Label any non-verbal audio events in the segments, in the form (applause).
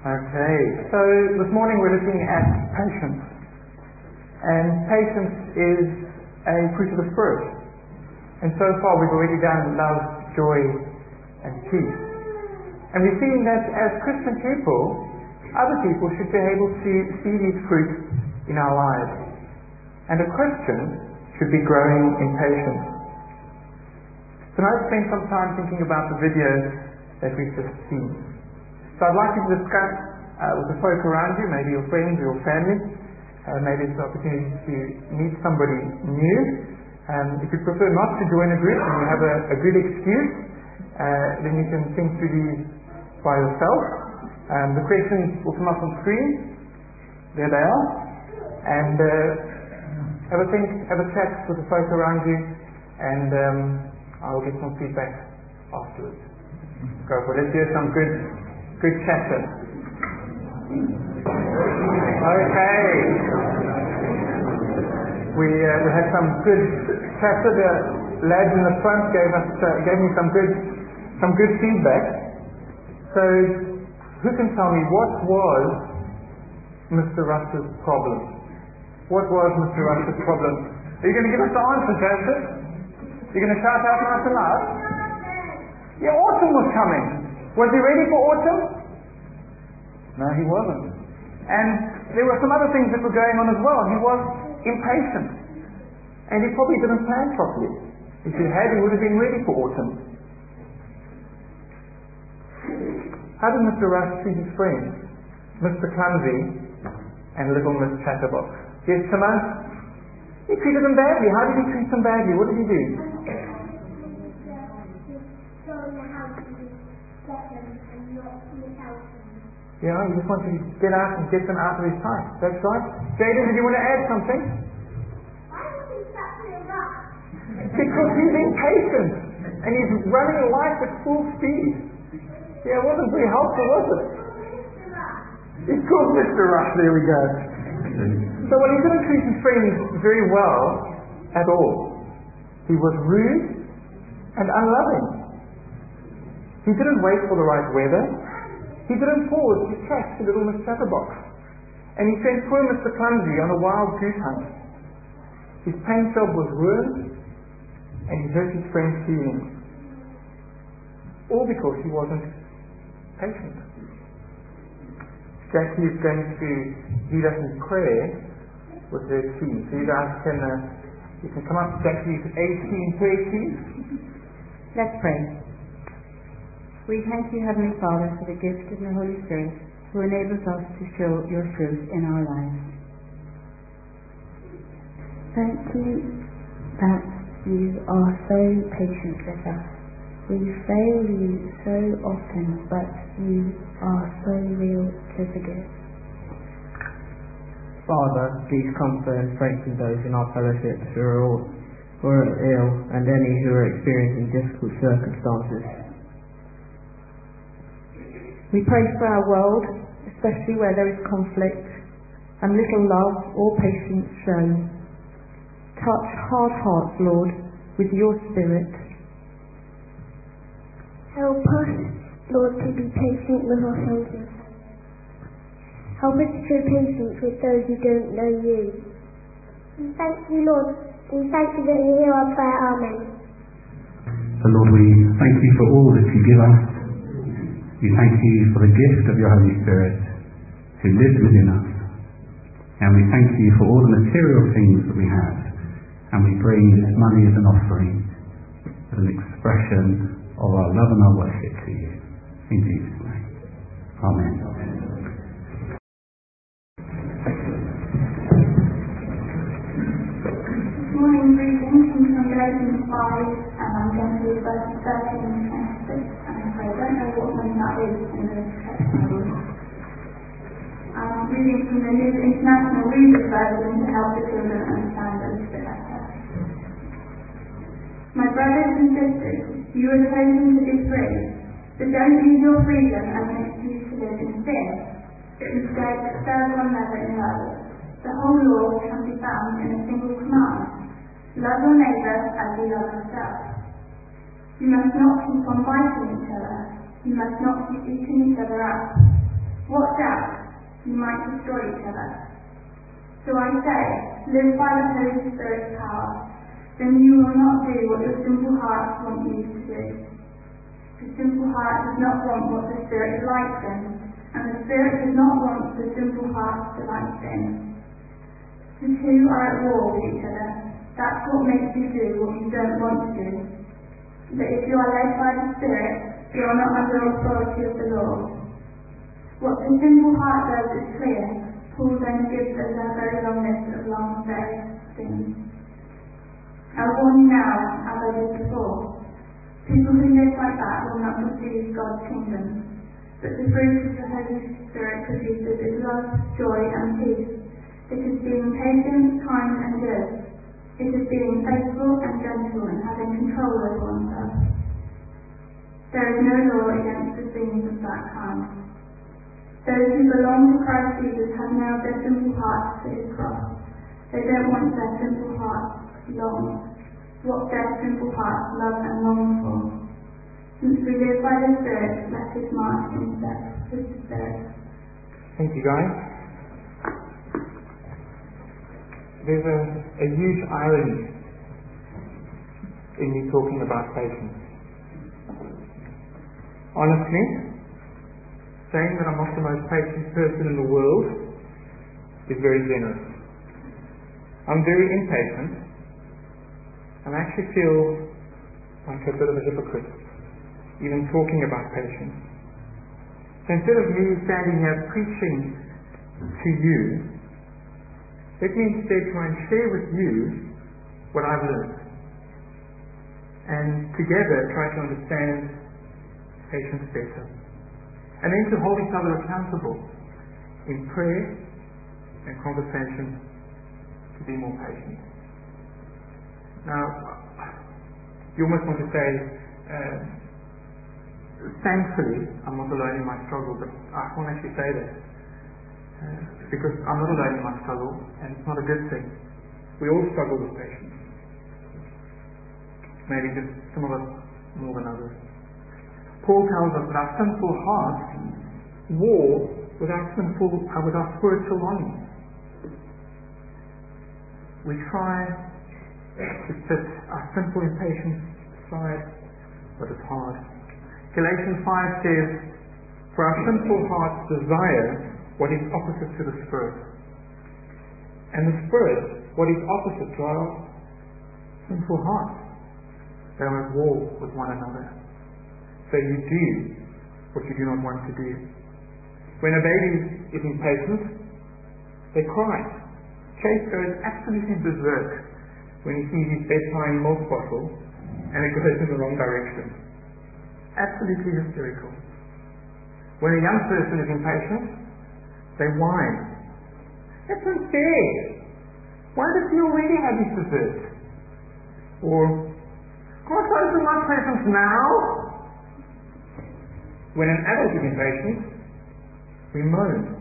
Okay, so this morning we're looking at patience. And patience is a fruit of the Spirit. And so far we've already done love, joy, and peace. And we've seen that as Christian people, other people should be able to see these fruits in our lives. And a Christian should be growing in patience. So now I've spent some time thinking about the video that we've just seen. So I'd like you to discuss uh, with the folk around you, maybe your friends your family. Uh, maybe it's an opportunity to meet somebody new. Um, if you prefer not to join a group and you have a, a good excuse, uh, then you can think through these by yourself. Um, the questions will come up on screen. There they are. And uh, have a think, have a chat with the folk around you, and um, I'll get some feedback afterwards. Go for it. Let's hear some good Good chatter. Okay. We, uh, we had some good chatter. The lads in the front gave us uh, gave me some good some good feedback. So, who can tell me what was Mr. Rush's problem? What was Mr. Rush's problem? Are you going to give us the answer, Joseph? You're going to shout out nice and loud? Yeah, autumn was coming. Was he ready for autumn? No, he wasn't. And there were some other things that were going on as well. He was impatient. And he probably didn't plan properly. If he had, he would have been ready for autumn. How did Mr. Rush treat his friends? Mr. Clumsy and little Miss Chatterbox. Yes, Simone? He treated them badly. How did he treat them badly? What did he do? You know, he just wants to get out and get them out of his sight. That's right. Jaden, did you want to add something? Why was he such a rush? Because he's impatient and he's running life at full speed. Yeah, it wasn't very helpful, was it? He's called Mr. Rush, there we go. So well, he didn't treat his friends very well at all. He was rude and unloving. He didn't wait for the right weather. He didn't pause to catch the little Chatterbox. And he sent poor Mr. Clumsy on a wild goose hunt. His paint job was ruined, and he hurt his friend's feelings. All because he wasn't patient. Jackie is going to lead us in prayer with her team. So you guys can, uh, you can come up to Jackie's 18 prayer team. Let's pray. We thank you, Heavenly Father, for the gift of the Holy Spirit who enables us to show your fruit in our lives. Thank you that you are so patient with us. We fail you so often, but you are so real to forgive. Father, please comfort and strengthen those in our fellowship who are, all, who are ill and any who are experiencing difficult circumstances. We pray for our world, especially where there is conflict and little love or patience shown. Touch hard hearts, Lord, with your Spirit. Help us, Lord, to be patient with our soldiers. Help us to show patience with those who don't know you. We thank you, Lord. We thank you that you hear our prayer. Amen. So, Lord, we thank you for all that you give us. We thank you for the gift of your Holy Spirit who lives within us. And we thank you for all the material things that we have. And we bring this money as an offering, as an expression of our love and our worship to you. In Jesus' name. Amen. Morning, greetings from Galatians 5, and I'm going to read verses 13 and 26. I don't know what one that is in the text I'm reading from the New International Reader's Version to help the children understand a little bit better. My brothers and sisters, you are chosen to be free, but don't use your freedom as an excuse to live in sin. Instead, serve one another in love. The whole law can be found in a single command. Love your neighbour as you love yourself. You must not keep on biting each other. You must not keep eating each other up. Watch out, you might destroy each other. So I say, live by the Holy Spirit's power, then you will not do what your simple hearts want you to do. The simple heart does not want what the Spirit delights in, and the Spirit does not want the simple heart delights in. The two are at war with each other. That's what makes you do what you don't want to do. But if you are led by the Spirit, you are not under authority of the law. What the simple heart does is clear. Paul then gives us a very long list of long various things. I warn you now, as I did before, people who live like that will not receive God's kingdom. But the fruit of the Holy Spirit produces is love, joy, and peace. It is being patient, kind, and good. It is being faithful and gentle and having control over oneself. There is no law against the things of that kind. Those who belong to Christ Jesus have now their simple hearts to his cross. They don't want their simple hearts long. What their simple hearts love and long for. Since we live by the Spirit, let us march in step with the Spirit. Thank you, guys. There's a, a huge irony in you talking about patience. Honestly, saying that I'm not the most patient person in the world is very generous. I'm very impatient, and I actually feel like a bit of a hypocrite, even talking about patience. So instead of me standing here preaching to you, let me instead try and share with you what I've learned. And together try to understand patience better and then to hold each other accountable in prayer and conversation to be more patient. Now, you almost want to say, uh, thankfully, I'm not alone in my struggle, but I can't actually say that. Uh, because I'm not alone in my struggle, and it's not a good thing. We all struggle with patience. Maybe just some of us more than others. Paul tells us that our sinful hearts war with our sinful, uh, with our spiritual longing. We try to set our sinful impatience aside, but it's hard. Galatians 5 says, For our sinful hearts desire what is opposite to the Spirit. And the Spirit, what is opposite to our sinful hearts. They are at war with one another. So you do what you do not want to do. When a baby is impatient, they cry. Chase goes absolutely berserk when he sees his bedtime milk bottle and it goes in the wrong direction. Absolutely hysterical. When a young person is impatient, they whine. That's unfair. Why does he already have his dessert? Or, God open my presents now? When an adult is impatient, we moan.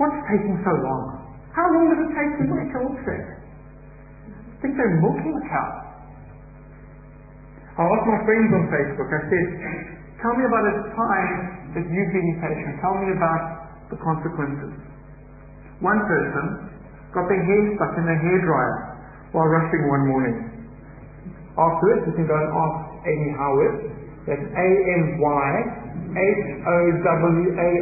What's taking so long? How long does it take to make a trip? I think they're milking the cow. I asked my friends on Facebook, I said, tell me about a time that you've been impatient. Tell me about the consequences. One person got their hair stuck in the hairdryer while rushing one morning. Afterwards, you can go and ask Amy Howard. That's A-M-Y H-O-W-A-R-D,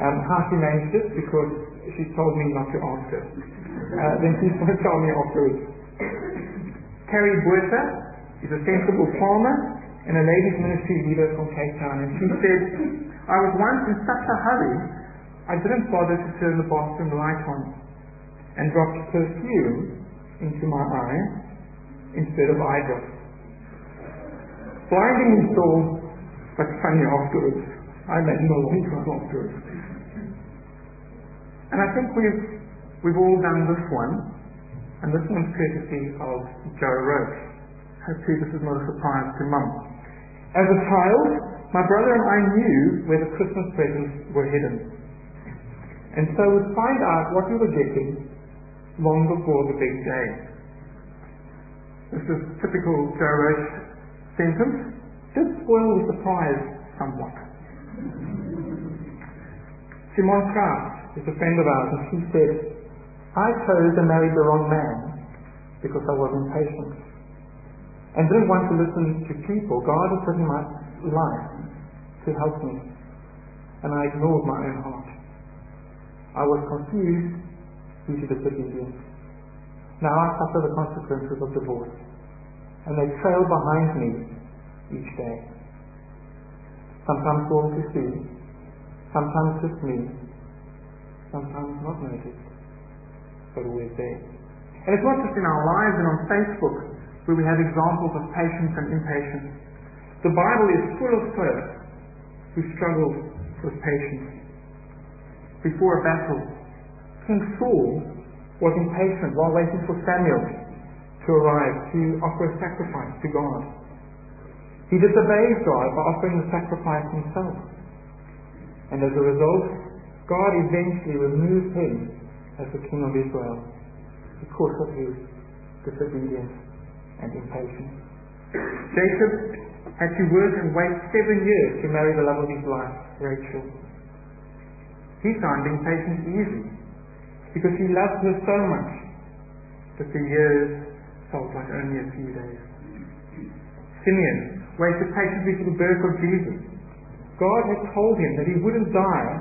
um, how she managed it, because she told me not to ask her. Uh, then please don't tell me afterwards. Carrie Buerta is a sensible farmer and a ladies ministry leader from Cape Town, and she said, I was once in such a hurry, I didn't bother to turn the bathroom light on and dropped perfume into my eye instead of eye drops. Blinding so but funny afterwards. I made no long time afterwards. And I think we've, we've all done this one, and this one's courtesy of Joe Roach. Hopefully this is not a surprise to Mum. As a child, my brother and I knew where the Christmas presents were hidden. And so we'd find out what we were getting long before the big day. This is typical Joe Roach sentence spoil the surprise somewhat. Simone Kraft is a friend of ours, and she said, I chose and married the wrong man because I was impatient and didn't want to listen to people. God had put in my life to help me, and I ignored my own heart. I was confused due to disobedience. Now I suffer the consequences of divorce, and they trail behind me each day. Sometimes all to see, sometimes just me, sometimes not noticed, but always there. And it's not just in our lives and on Facebook where we have examples of patience and impatience. The Bible is full of folks who struggle with patience. Before a battle, King Saul was impatient while waiting for Samuel to arrive to offer a sacrifice to God. He disobeys God by offering the sacrifice himself. And as a result, God eventually removed him as the king of Israel because of his disobedience and impatience. Jacob had to work and wait seven years to marry the love of his life, Rachel. He found impatience easy because he loved her so much that the years felt like only a few days. Simeon waited patiently for the birth of Jesus. God had told him that he wouldn't die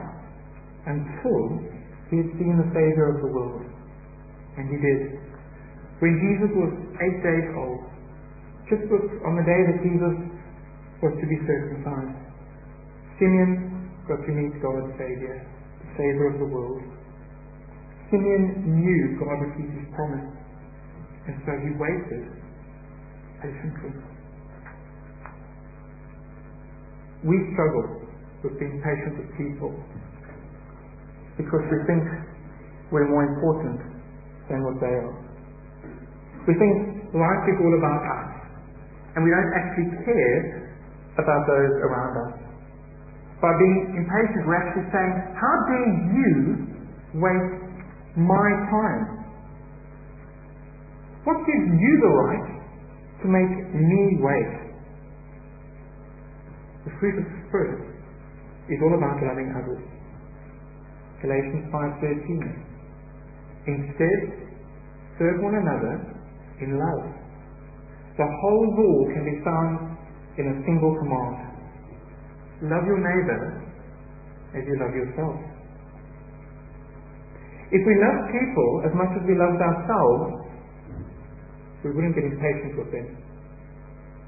until he had seen the Savior of the world. And he did. When Jesus was eight days old, just on the day that Jesus was to be circumcised, Simeon got to meet God's Savior, the Savior of the world. Simeon knew God would keep his promise, and so he waited patiently. We struggle with being patient with people because we think we're more important than what they are. We think life is all about us, and we don't actually care about those around us. By being impatient, we're actually saying, How dare you waste my time? What gives you the right to make me wait? The fruit of the Spirit is all about loving others. Galatians 5.13 Instead, serve one another in love. The whole law can be found in a single command. Love your neighbor as you love yourself. If we love people as much as we loved ourselves, we wouldn't get impatient with them.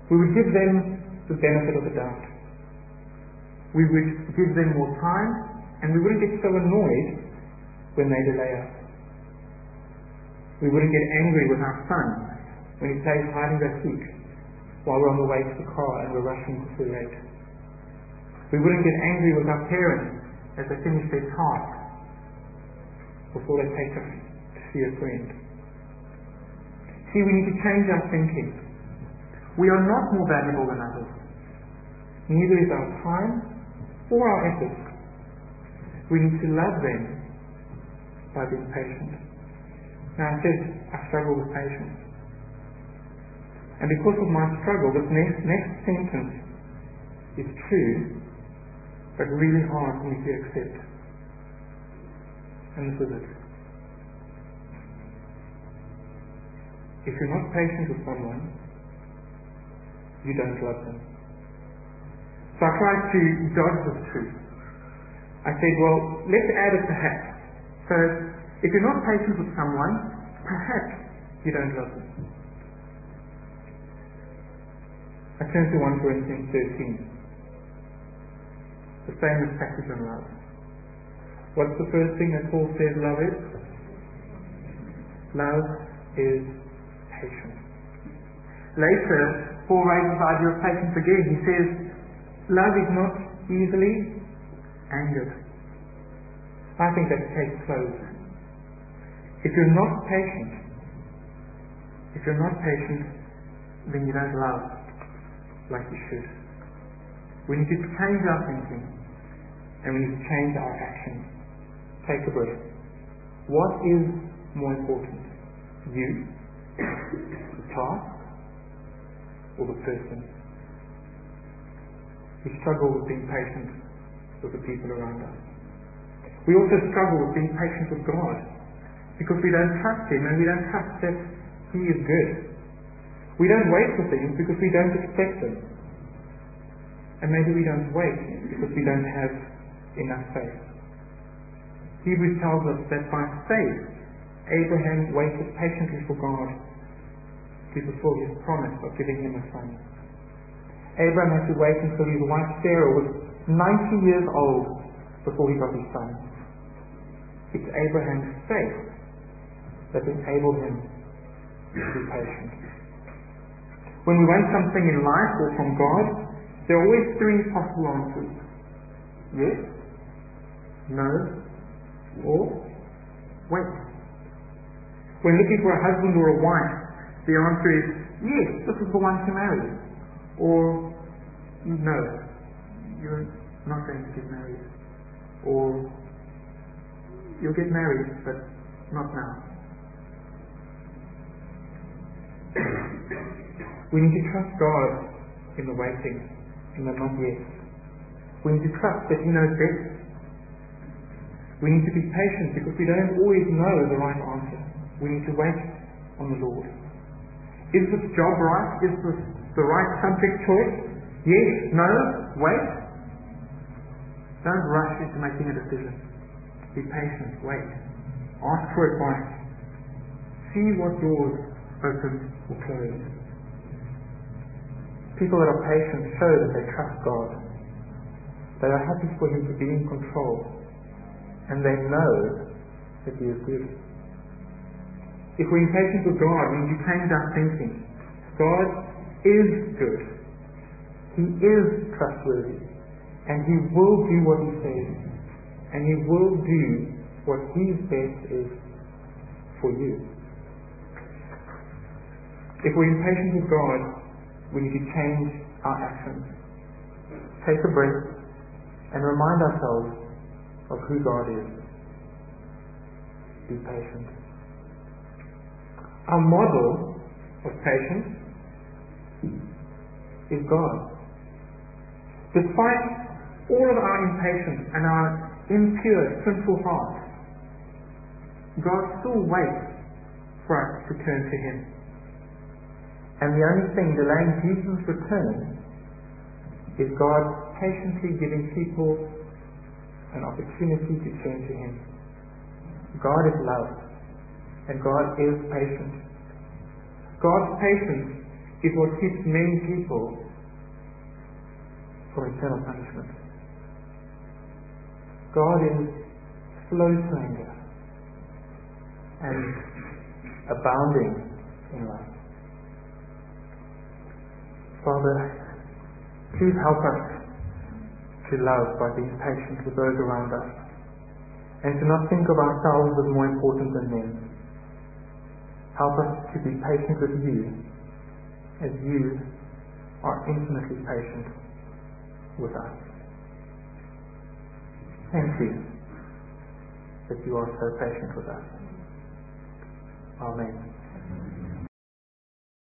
We would give them the benefit of the doubt. We would give them more time, and we wouldn't get so annoyed when they delay us. We wouldn't get angry with our son when he plays hide and go seek while we're on the way to the car and we're rushing because we're. We wouldn't get angry with our parents as they finish their task before they take us to see a friend. See, we need to change our thinking. We are not more valuable than others. Neither is our time or our effort. We need to love them by being patient. Now I said I struggle with patience. And because of my struggle, this next, next sentence is true, but really hard for me to accept. And this is it. If you're not patient with someone, you don't love them. So I tried to dodge the truth. I said, well, let's add it perhaps. So if you're not patient with someone, perhaps you don't love them. I turn to 1 Corinthians 13. The famous passage on love. What's the first thing that Paul says love is? Love is patience. Later, Paul raises the idea of patience again. He says, love is not easily angered. I think that's case closed. If you're not patient, if you're not patient, then you don't love like you should. We need to change our thinking and we need to change our actions. Take a breath. What is more important? You, the task, or the person? We struggle with being patient with the people around us. We also struggle with being patient with God because we don't trust Him and we don't trust that He is good. We don't wait for things because we don't expect them. And maybe we don't wait because we don't have enough faith. Hebrews tells us that by faith, Abraham waited patiently for God to fulfill his promise of giving him a son. Abraham had to wait until his wife Sarah was 90 years old before he got his son. It's Abraham's faith that enabled him to be patient. When we want something in life or from God, there are always three possible answers. Yes, no, or wait. When looking for a husband or a wife, the answer is yes, this is the one to marry. Or no, you're not going to get married. Or you'll get married, but not now. (coughs) We need to trust God in the waiting, in the not yet. We need to trust that He knows best. We need to be patient because we don't always know the right answer. We need to wait on the Lord. Is this job right? Is this the right subject choice? Yes, no, wait. Don't rush into making a decision. Be patient, wait. Ask for advice. See what doors open or close. People that are patient show that they trust God. They are happy for Him to be in control and they know that He is good. If we're impatient with God, we change our thinking. God is good. He is trustworthy. And He will do what He says. And He will do what His best is for you. If we're impatient with God, we need to change our actions. Take a breath and remind ourselves of who God is. Be patient. Our model of patience is God. Despite all of our impatience and our impure, sinful hearts, God still waits for us to turn to Him. And the only thing delaying Jesus' return is God patiently giving people an opportunity to turn to Him. God is love, and God is patient. God's patience is what keeps many people from eternal punishment. God is slow to anger and abounding in love. Father, please help us to love by being patient with those around us and to not think of ourselves as more important than them. Help us to be patient with you as you are infinitely patient with us. Thank you that you are so patient with us. Amen.